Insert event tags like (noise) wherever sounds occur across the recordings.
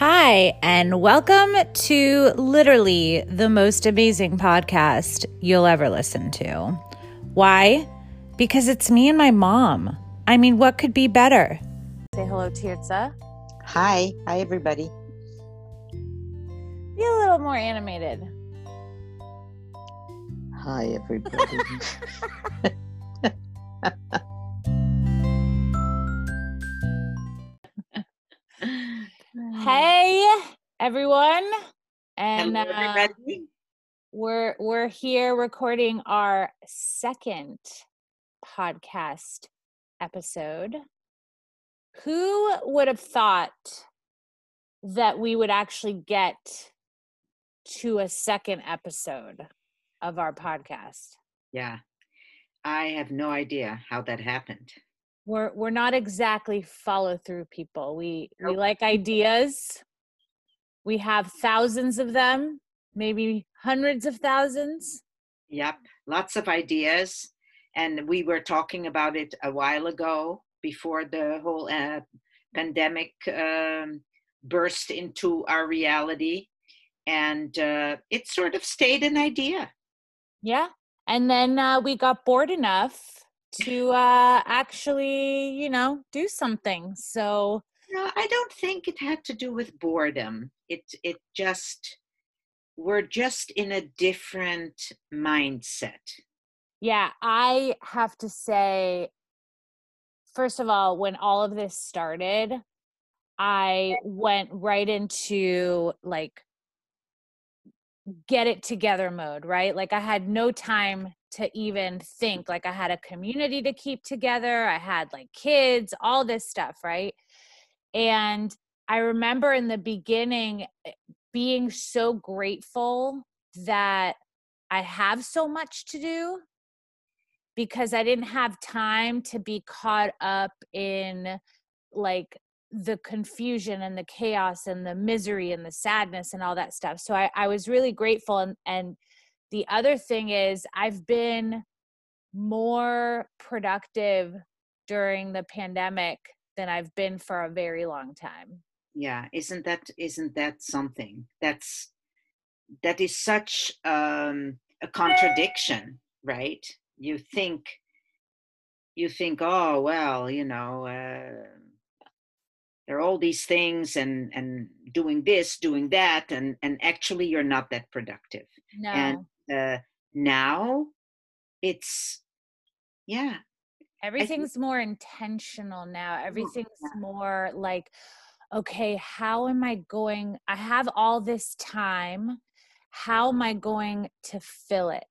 Hi, and welcome to literally the most amazing podcast you'll ever listen to. Why? Because it's me and my mom. I mean, what could be better? Say hello, Tirza. Hi. Hi, everybody. Be a little more animated. Hi, everybody. (laughs) (laughs) Hey, everyone. And uh, we're we're here recording our second podcast episode. Who would have thought that we would actually get to a second episode of our podcast? Yeah. I have no idea how that happened. We're we're not exactly follow through people. We we like ideas. We have thousands of them, maybe hundreds of thousands. Yep. Lots of ideas. And we were talking about it a while ago before the whole uh, pandemic um, burst into our reality. And uh, it sort of stayed an idea. Yeah. And then uh, we got bored enough to uh, actually, you know, do something. So, No, I don't think it had to do with boredom. It it just we're just in a different mindset. yeah, I have to say, first of all, when all of this started, I went right into like get it together mode, right? Like I had no time to even think. Like I had a community to keep together, I had like kids, all this stuff, right? And I remember in the beginning eh, being so grateful that I have so much to do because I didn't have time to be caught up in like the confusion and the chaos and the misery and the sadness and all that stuff. So I, I was really grateful. And, and the other thing is, I've been more productive during the pandemic than I've been for a very long time. yeah isn't that isn't that something that's that is such um, a contradiction right you think you think oh well you know uh, there are all these things and and doing this doing that and and actually you're not that productive No. and uh, now it's yeah everything's more intentional now everything's yeah. more like okay how am i going i have all this time how am i going to fill it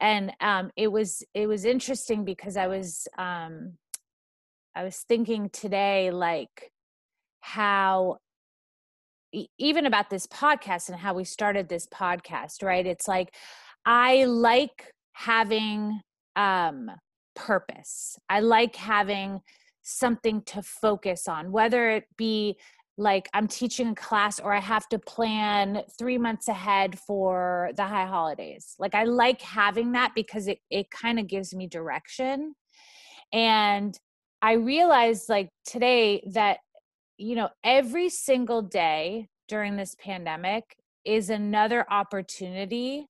and um it was it was interesting because i was um i was thinking today like how even about this podcast and how we started this podcast right it's like i like having um purpose. I like having something to focus on whether it be like i'm teaching a class or i have to plan 3 months ahead for the high holidays. Like i like having that because it it kind of gives me direction. And i realized like today that you know every single day during this pandemic is another opportunity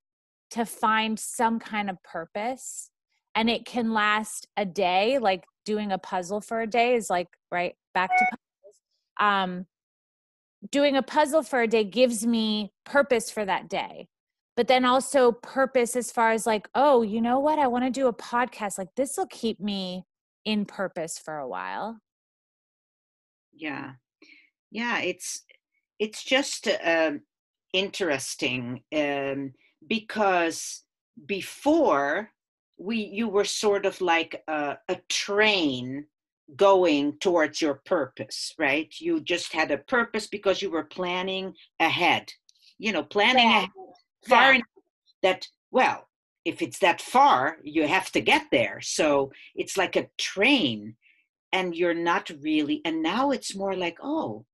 to find some kind of purpose and it can last a day like doing a puzzle for a day is like right back to puzzles. Um doing a puzzle for a day gives me purpose for that day but then also purpose as far as like oh you know what? I want to do a podcast. Like this will keep me in purpose for a while. Yeah. Yeah it's it's just um, interesting um, because before we you were sort of like a, a train going towards your purpose right you just had a purpose because you were planning ahead you know planning Yeah. ahead far Yeah. enough that well if it's that far you have to get there so it's like a train and you're not really and now it's more like oh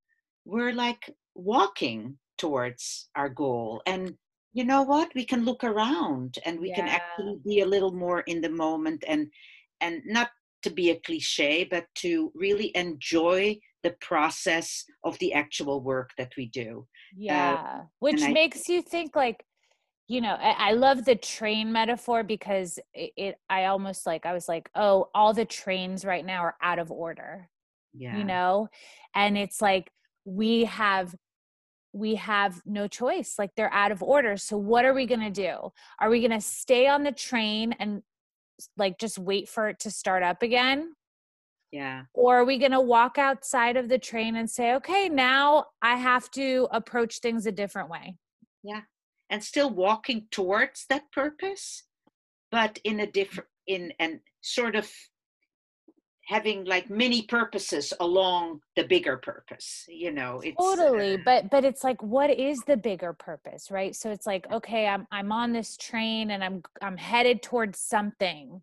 we're like walking towards our goal and you know what we can look around and we can actually be a little more in the moment and and not to be a cliche, but to really enjoy the process of the actual work that we do. Uh, yeah. Uh, Which makes I, you think like, you know, I, I, love the train metaphor because it, it, I almost like, I was like, oh, all the trains right now are out of order. Yeah. You know? And it's like, we have we have no choice like they're out of order so what are we going to do? Are we going to stay on the train and like just wait for it to start up again? Yeah. Or are we going to walk outside of the train and say okay now i have to approach things a different way. Yeah and still walking towards that purpose but in a different in and sort of having like many purposes along the bigger purpose you know it's totally uh, but but it's like what is the bigger purpose right so it's like okay i'm i'm on this train and i'm i'm headed towards something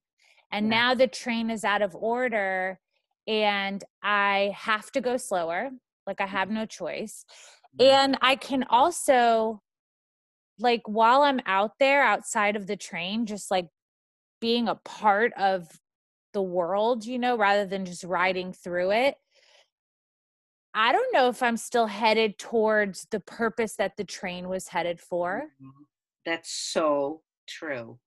and yeah. now the train is out of order and i have to go slower like i have mm-hmm. no choice mm-hmm. and i can also like while i'm out there outside of the train just like being a part of the world, you know, rather than just riding through it. I don't know if I'm still headed towards the purpose that the train was headed for. Mm-hmm. That's so true.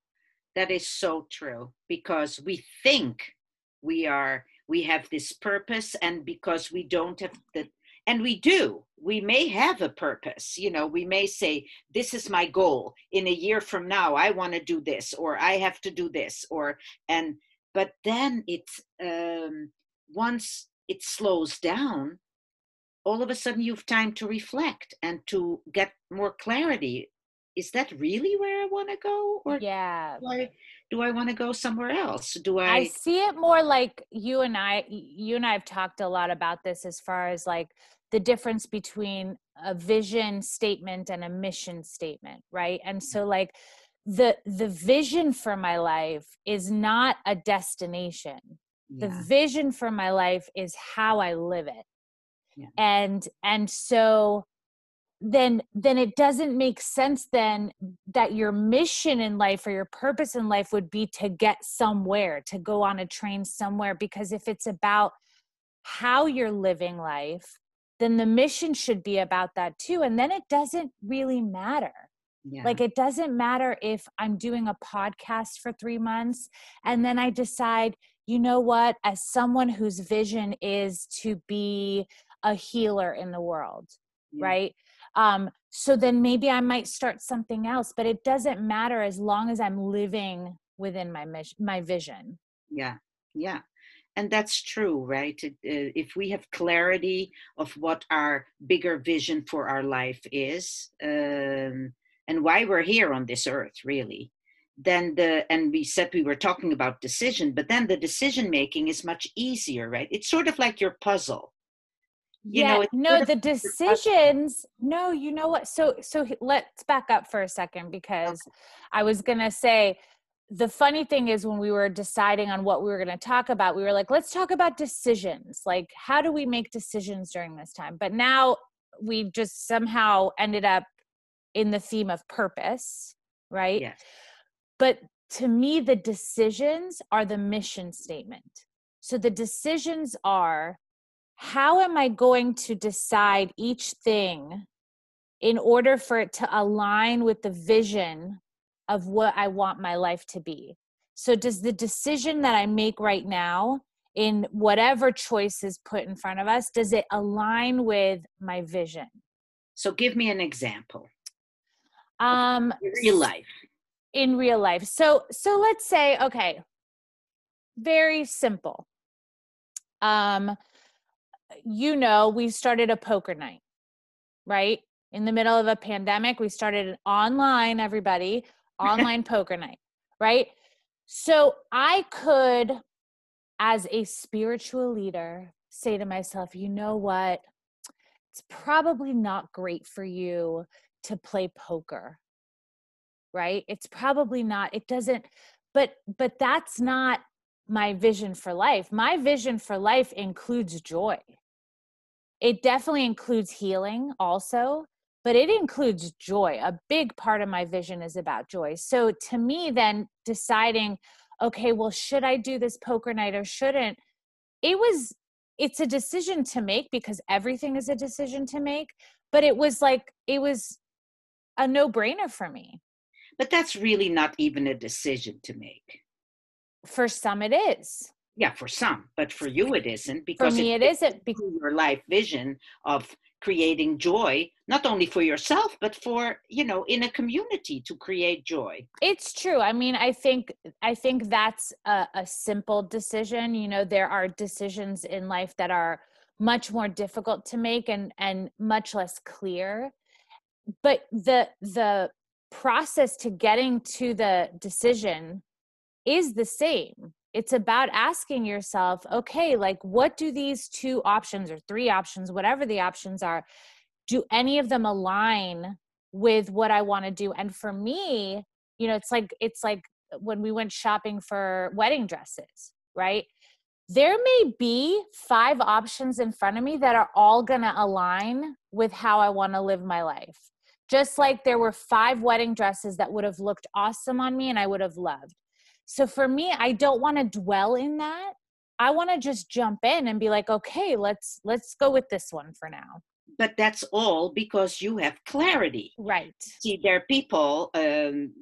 That is so true because we think we are we have this purpose and because we don't have the and we do we may have a purpose you know we may say this is my goal in a year from now i want to do this or i have to do this or and but then it's um, once it slows down all of a sudden you have time to reflect and to get more clarity. Is that really where i want to go or yeah. do i, do I want to go somewhere else? Do i i see it more like you and i you and i have talked a lot about this as far as like the difference between a vision statement and a mission statement right? And so like the the vision for my life is not a destination yeah. the vision for my life is how i live it yeah. and and so then then it doesn't make sense then that your mission in life or your purpose in life would be to get somewhere to go on a train somewhere because if it's about how you're living life then the mission should be about that too and then it doesn't really matter yeah. Like it doesn't matter if I'm doing a podcast for three months and then I decide, you know what, as someone whose vision is to be a healer in the world, yeah. right? Um, so then maybe I might start something else, but it doesn't matter as long as I'm living within my mission, my vision. Yeah, yeah and that's true right uh, if we have clarity of what our bigger vision for our life is um, and why we're here on this earth really then the and we said we were talking about decision but then the decision making is much easier right? It's sort of like your puzzle. You yeah, know no the decisions no you know what? So so let's back up for a second because okay. i was gonna say the funny thing is when we were deciding on what we were going to talk about we were like let's talk about decisions. Like how do we make decisions during this time? But now we just somehow ended up in the theme of purpose, right? Yes. But to me, the decisions are the mission statement. So the decisions are how am I going to decide each thing in order for it to align with the vision of what I want my life to be? So, does the decision that I make right now in whatever choice is put in front of us, does it align with my vision? So, give me an example um in real life. In real life. So so let's say okay. Very simple. Um you know we started a poker night right? In the middle of a pandemic we started an online everybody (laughs) online poker night right? So i could as a spiritual leader say to myself you know what? It's probably not great for you to play poker right? It's probably not it doesn't but but that's not my vision for life. My vision for life includes joy. It definitely includes healing also but it includes joy. A big part of my vision is about joy. So to me then deciding okay well should i do this poker night or shouldn't? It was it's a decision to make because everything is a decision to make but it was like it was a no-brainer for me. But that's really not even a decision to make. For some it is. Yeah for some but for you it isn't because for me it, it isn't because your life vision of creating joy not only for yourself but for you know in a community to create joy. It's true i mean i think i think that's a, a simple decision you know there are decisions in life that are much more difficult to make and and much less clear but the the process to getting to the decision is the same. It's about asking yourself okay like what do these two options or three options whatever the options are do any of them align with what i want to do? And for me you know it's like it's like when we went shopping for wedding dresses right? There may be five options in front of me that are all going to align with how i want to live my life just like there were five wedding dresses that would have looked awesome on me and i would have loved so for me, I don't want to dwell in that. I want to just jump in and be like, okay, let's let's go with this one for now. But that's all because you have clarity. Right. See, there are people, um,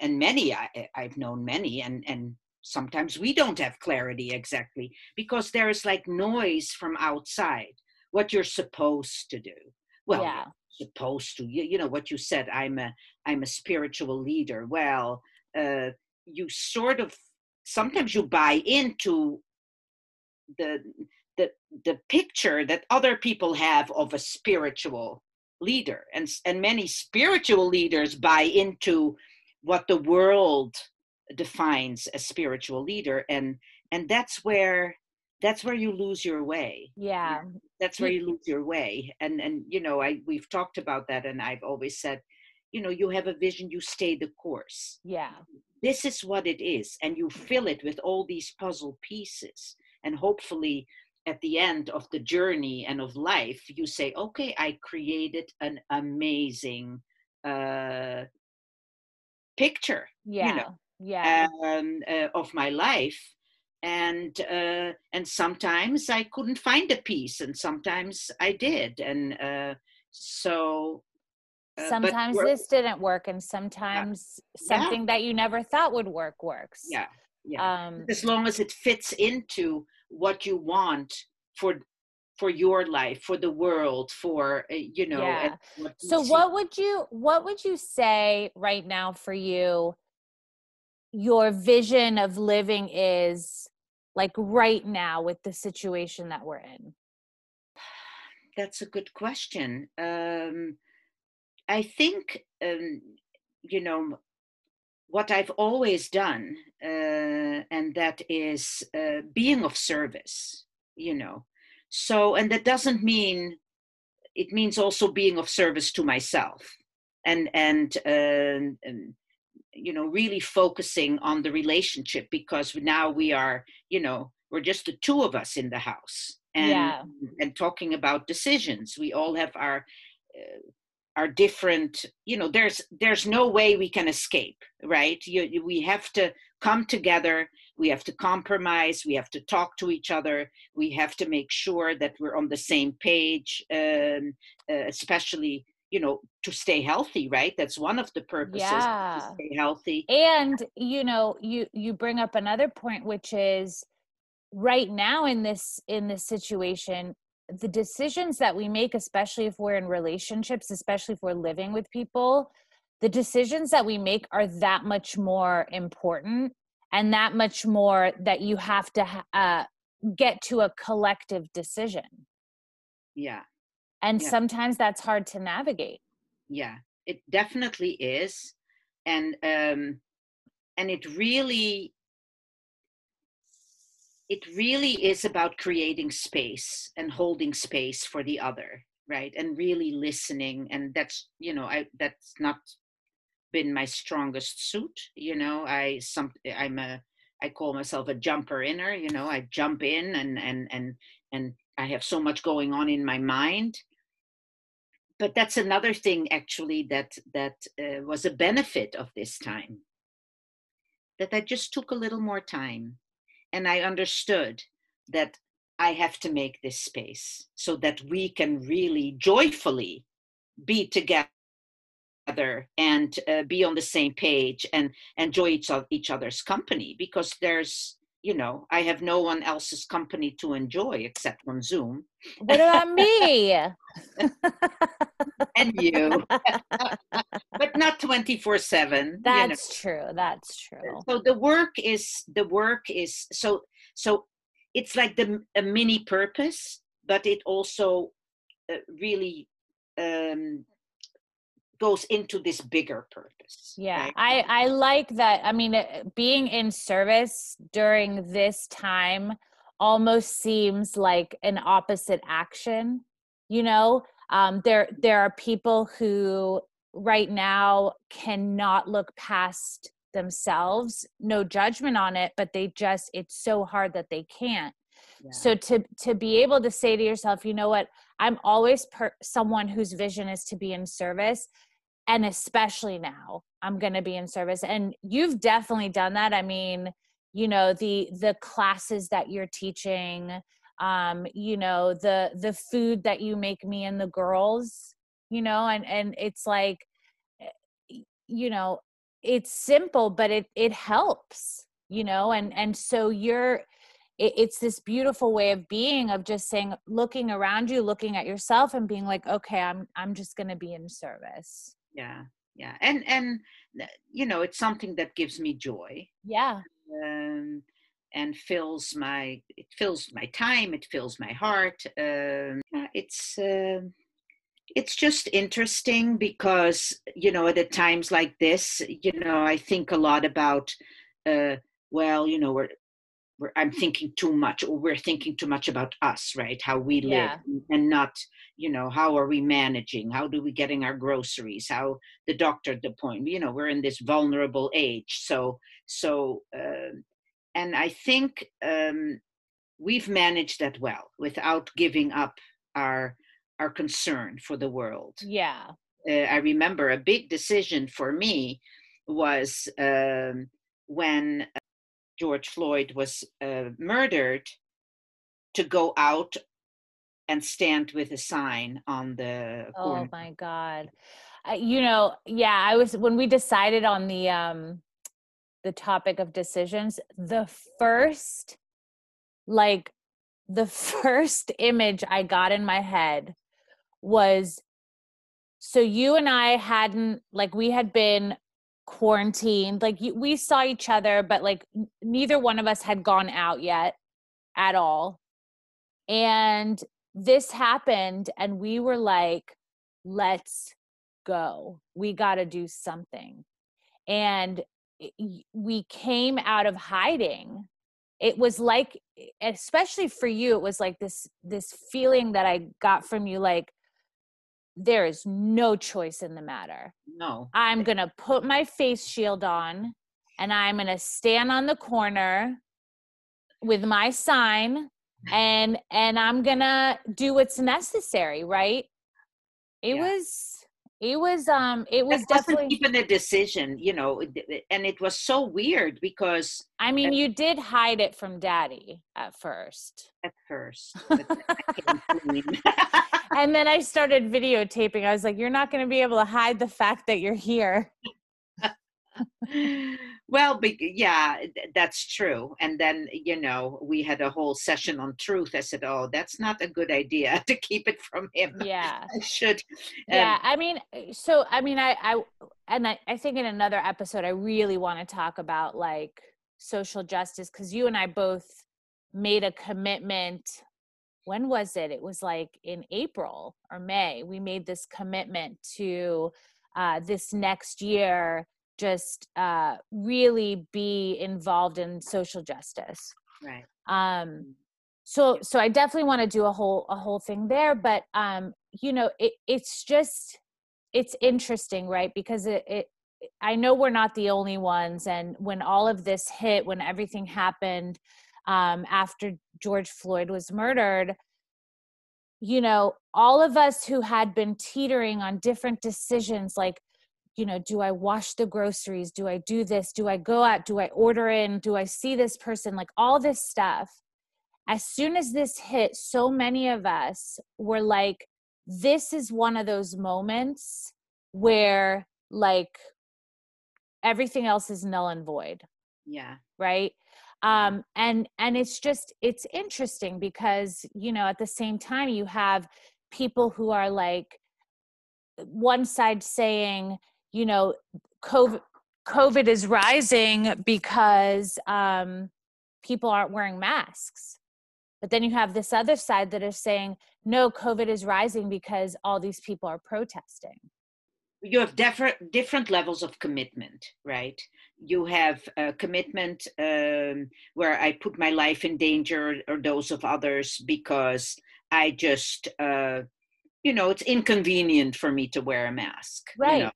and many I, I've known many, and and sometimes we don't have clarity exactly because there is like noise from outside. What you're supposed to do. Well, yeah. Supposed to. You, you know what you said. I'm a I'm a spiritual leader. Well. Uh, you sort of sometimes you buy into the the the picture that other people have of a spiritual leader and and many spiritual leaders buy into what the world defines as spiritual leader and and that's where that's where you lose your way yeah that's where you lose your way and and you know i we've talked about that and i've always said you know you have a vision you stay the course. Yeah. This is what it is and you fill it with all these puzzle pieces and hopefully at the end of the journey and of life you say okay i created an amazing uh picture yeah you know, yeah. um, uh, of my life and uh, and sometimes i couldn't find a piece and sometimes i did and uh, so uh, sometimes this didn't work and sometimes yeah. something yeah. that you never thought would work works yeah yeah um, as long as it fits into what you want for for your life for the world for uh, you know yeah. what so what would you what would you say right now for you your vision of living is like right now with the situation that we're in that's a good question um I think, um, you know, what I've always done, uh, and that is uh, being of service, you know. So, and that doesn't mean, it means also being of service to myself and, and, uh, and you know, really focusing on the relationship because now we are, you know, we're just the two of us in the house and, yeah. and talking about decisions. We all have our, uh, are different you know there's there's no way we can escape right you, we have to come together we have to compromise we have to talk to each other we have to make sure that we're on the same page um, uh, especially you know to stay healthy right? That's one of the purposes yeah. to stay healthy. And you know you you bring up another point which is right now in this in this situation the decisions that we make especially if we're in relationships especially if we're living with people the decisions that we make are that much more important and that much more that you have to uh, get to a collective decision. Yeah and yeah. sometimes that's hard to navigate yeah it definitely is and um and it really it really is about creating space and holding space for the other right and really listening and that's you know i that's not been my strongest suit you know i some i'm a i call myself a jumper inner you know i jump in and and and and i have so much going on in my mind. But that's another thing actually that that uh, was a benefit of this time. That I just took a little more time and I understood that I have to make this space so that we can really joyfully be together and uh, be on the same page and enjoy each, each other's company because there's you know i have no one else's company to enjoy except on zoom. What about me? (laughs) And you. (laughs) But not 24 7 that's you know. true that's true. So the work is the work is so so it's like the a mini purpose but it also uh, really um goes into this bigger purpose yeah right? i i like that i mean being in service during this time almost seems like an opposite action you know um, there there are people who right now cannot look past themselves no judgment on it but they just it's so hard that they can't yeah. so to to be able to say to yourself you know what i'm always per- someone whose vision is to be in service and especially now i'm going to be in service and you've definitely done that. I mean you know the the classes that you're teaching um you know the the food that you make me and the girls you know and and it's like eh, you know it's simple but it it helps you know and and so you're it, it's this beautiful way of being of just saying looking around you looking at yourself and being like okay i'm i'm just going to be in service yeah yeah and and you know it's something that gives me joy. Yeah. Um, and fills my it fills my time it fills my heart um, it's uh, it's just interesting because you know at times like this you know i think a lot about uh, well you know we're we're, I'm thinking too much, or we're thinking too much about us, right? How we live, yeah. and not, you know, how are we managing? How do we getting our groceries? How the doctor the point? You know, we're in this vulnerable age, so so, uh, and I think um, we've managed that well without giving up our our concern for the world. Yeah, uh, I remember a big decision for me was um, when George Floyd was uh, murdered to go out and stand with a sign on the oh corner. my god uh, you know yeah i was when we decided on the um the topic of decisions the first like the (laughs) first image i got in my head was so you and i hadn't like we had been quarantined like we saw each other but like neither one of us had gone out yet at all. And this happened and we were like let's go. We got to do something. And we came out of hiding. It was like especially for you it was like this this feeling that i got from you like there is no choice in the matter. No. I'm eh going to put my face shield on and I'm going to stand on the corner with my sign (laughs) and and I'm going to do what's necessary, right? It yeah. was it was um it was that definitely even a decision you know and it was so weird because i mean you did hide it from daddy at first at first (laughs) and then I started videotaping. I was like, you're not going to be able to hide the fact that you're here. (laughs) (laughs) well, but yeah, that's true. And then, you know, we had a whole session on truth. I said, oh, that's not a good idea (laughs) to keep it from him. (laughs) Yeah. I should. Um, yeah. I mean, so, I mean, I, I, and I, I think in another episode, I really want to talk about like social justice because you and I both made a commitment when was it? It was like in April or May. We made this commitment to uh, this next year just uh, really be involved in social justice. Right. Um, mm. so so I definitely want to do a whole a whole thing there, but um, you know, it, it's just it's interesting, right? Because it, it I know we're not the only ones, and when all of this hit, when everything happened um, after George Floyd was murdered, you know, all of us who had been teetering on different decisions, like, you know, do I wash the groceries? Do I do this? Do I go out? Do I order in? Do I see this person? Like all this stuff. As soon as this hit, so many of us were like, this is one of those moments where like everything else is null and void. Yeah. Right um and and it's just it's interesting because you know at the same time you have people who are like one side saying you know covid covid is rising because um people aren't wearing masks. But then you have this other side that is saying no covid is rising because all these people are protesting. You have different different levels of commitment right? You have a commitment um, where i put my life in danger or those of others because i just uh, you know it's inconvenient for me to wear a mask right you know?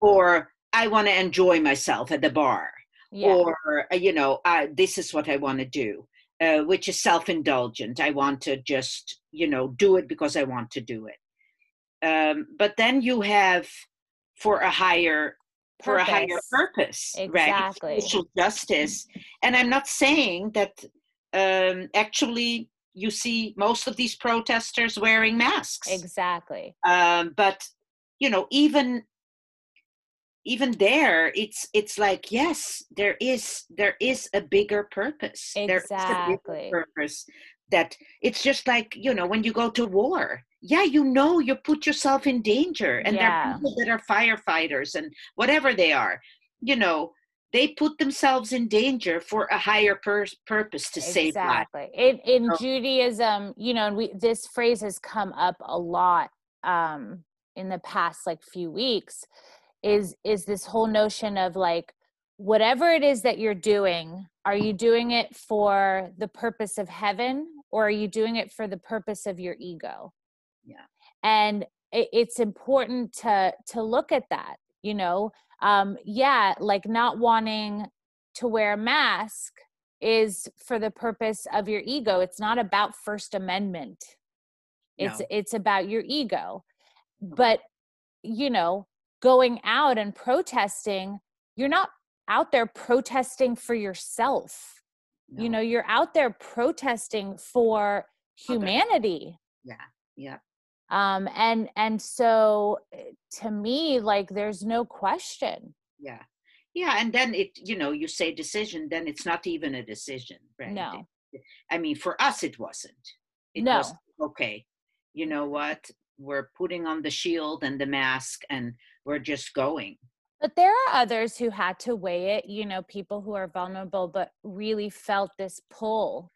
Or i want to enjoy myself at the bar yeah. or uh, you know this is what i want to do uh, which is self-indulgent i want to just you know do it because i want to do it um, but then you have for a higher purpose. for a higher purpose exactly. right social justice and i'm not saying that um, actually you see most of these protesters wearing masks exactly um, but you know even even there it's it's like yes there is there is a bigger purpose exactly bigger purpose that it's just like you know when you go to war yeah you know you put yourself in danger and yeah. there are people that are firefighters and whatever they are you know they put themselves in danger for a higher pur- purpose to exactly. save lives. Exactly in, in so, Judaism, you know, and we this phrase has come up a lot um, in the past like few weeks. Is is this whole notion of like whatever it is that you're doing, are you doing it for the purpose of heaven or are you doing it for the purpose of your ego? yeah. And it's important to to look at that you know? Um yeah like not wanting to wear a mask is for the purpose of your ego. It's not about first amendment. It's no. it's about your ego. But you know going out and protesting you're not out there protesting for yourself. No. you know you're out there protesting for humanity. Yeah yeah um and and so eh, to me like there's no question. Yeah. Yeah and then it you know you say decision then it's not even a decision right? No. I mean for us it wasn't. It no. was okay you know what? We're putting on the shield and the mask and we're just going. But there are others who had to weigh it you know people who are vulnerable but really felt this pull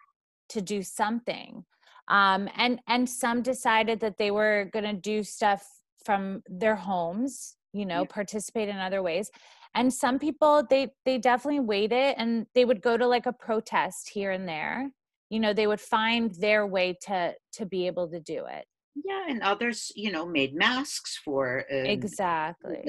to do something. Um, and and some decided that they were going to do stuff from their homes you know yeah. participate in other ways. And some people they they definitely weighed it, and they would go to like a protest here and there. You know they would find their way to to be able to do it yeah and others you know made masks for um, exactly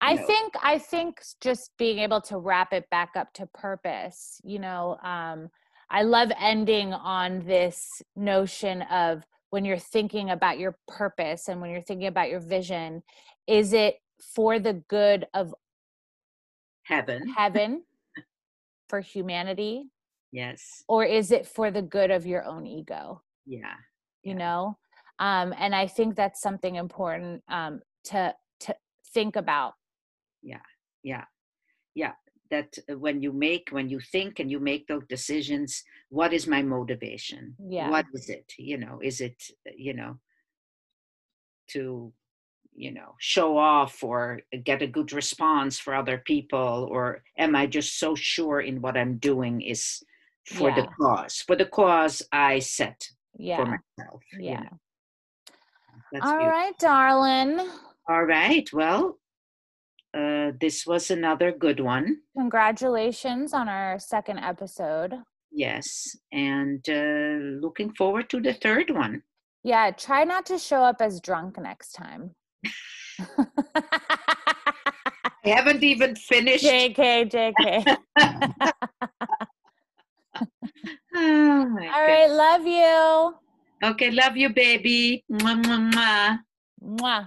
i know. think i think just being able to wrap it back up to purpose you know um I love ending on this notion of when you're thinking about your purpose and when you're thinking about your vision, is it for the good of heaven? Heaven for humanity? Yes. Or is it for the good of your own ego? Yeah. yeah. You know? Um, and I think that's something important um, to to think about. Yeah. Yeah. Yeah that uh, when you make when you think and you make those decisions what is my motivation yeah what is it you know is it uh, you know to you know show off or get a good response for other people or am i just so sure in what i'm doing is for yeah. the cause for the cause i set yeah. for myself yeah you know? All right, darling all right well uh, this was another good one. Congratulations on our second episode. Yes, and uh, looking forward to the third one. Yeah, try not to show up as drunk next time. (laughs) I haven't even finished. JK, JK. (laughs) (laughs) oh All right, love you. Okay, love you, baby. Mwah, mwah, mwah. Mwah.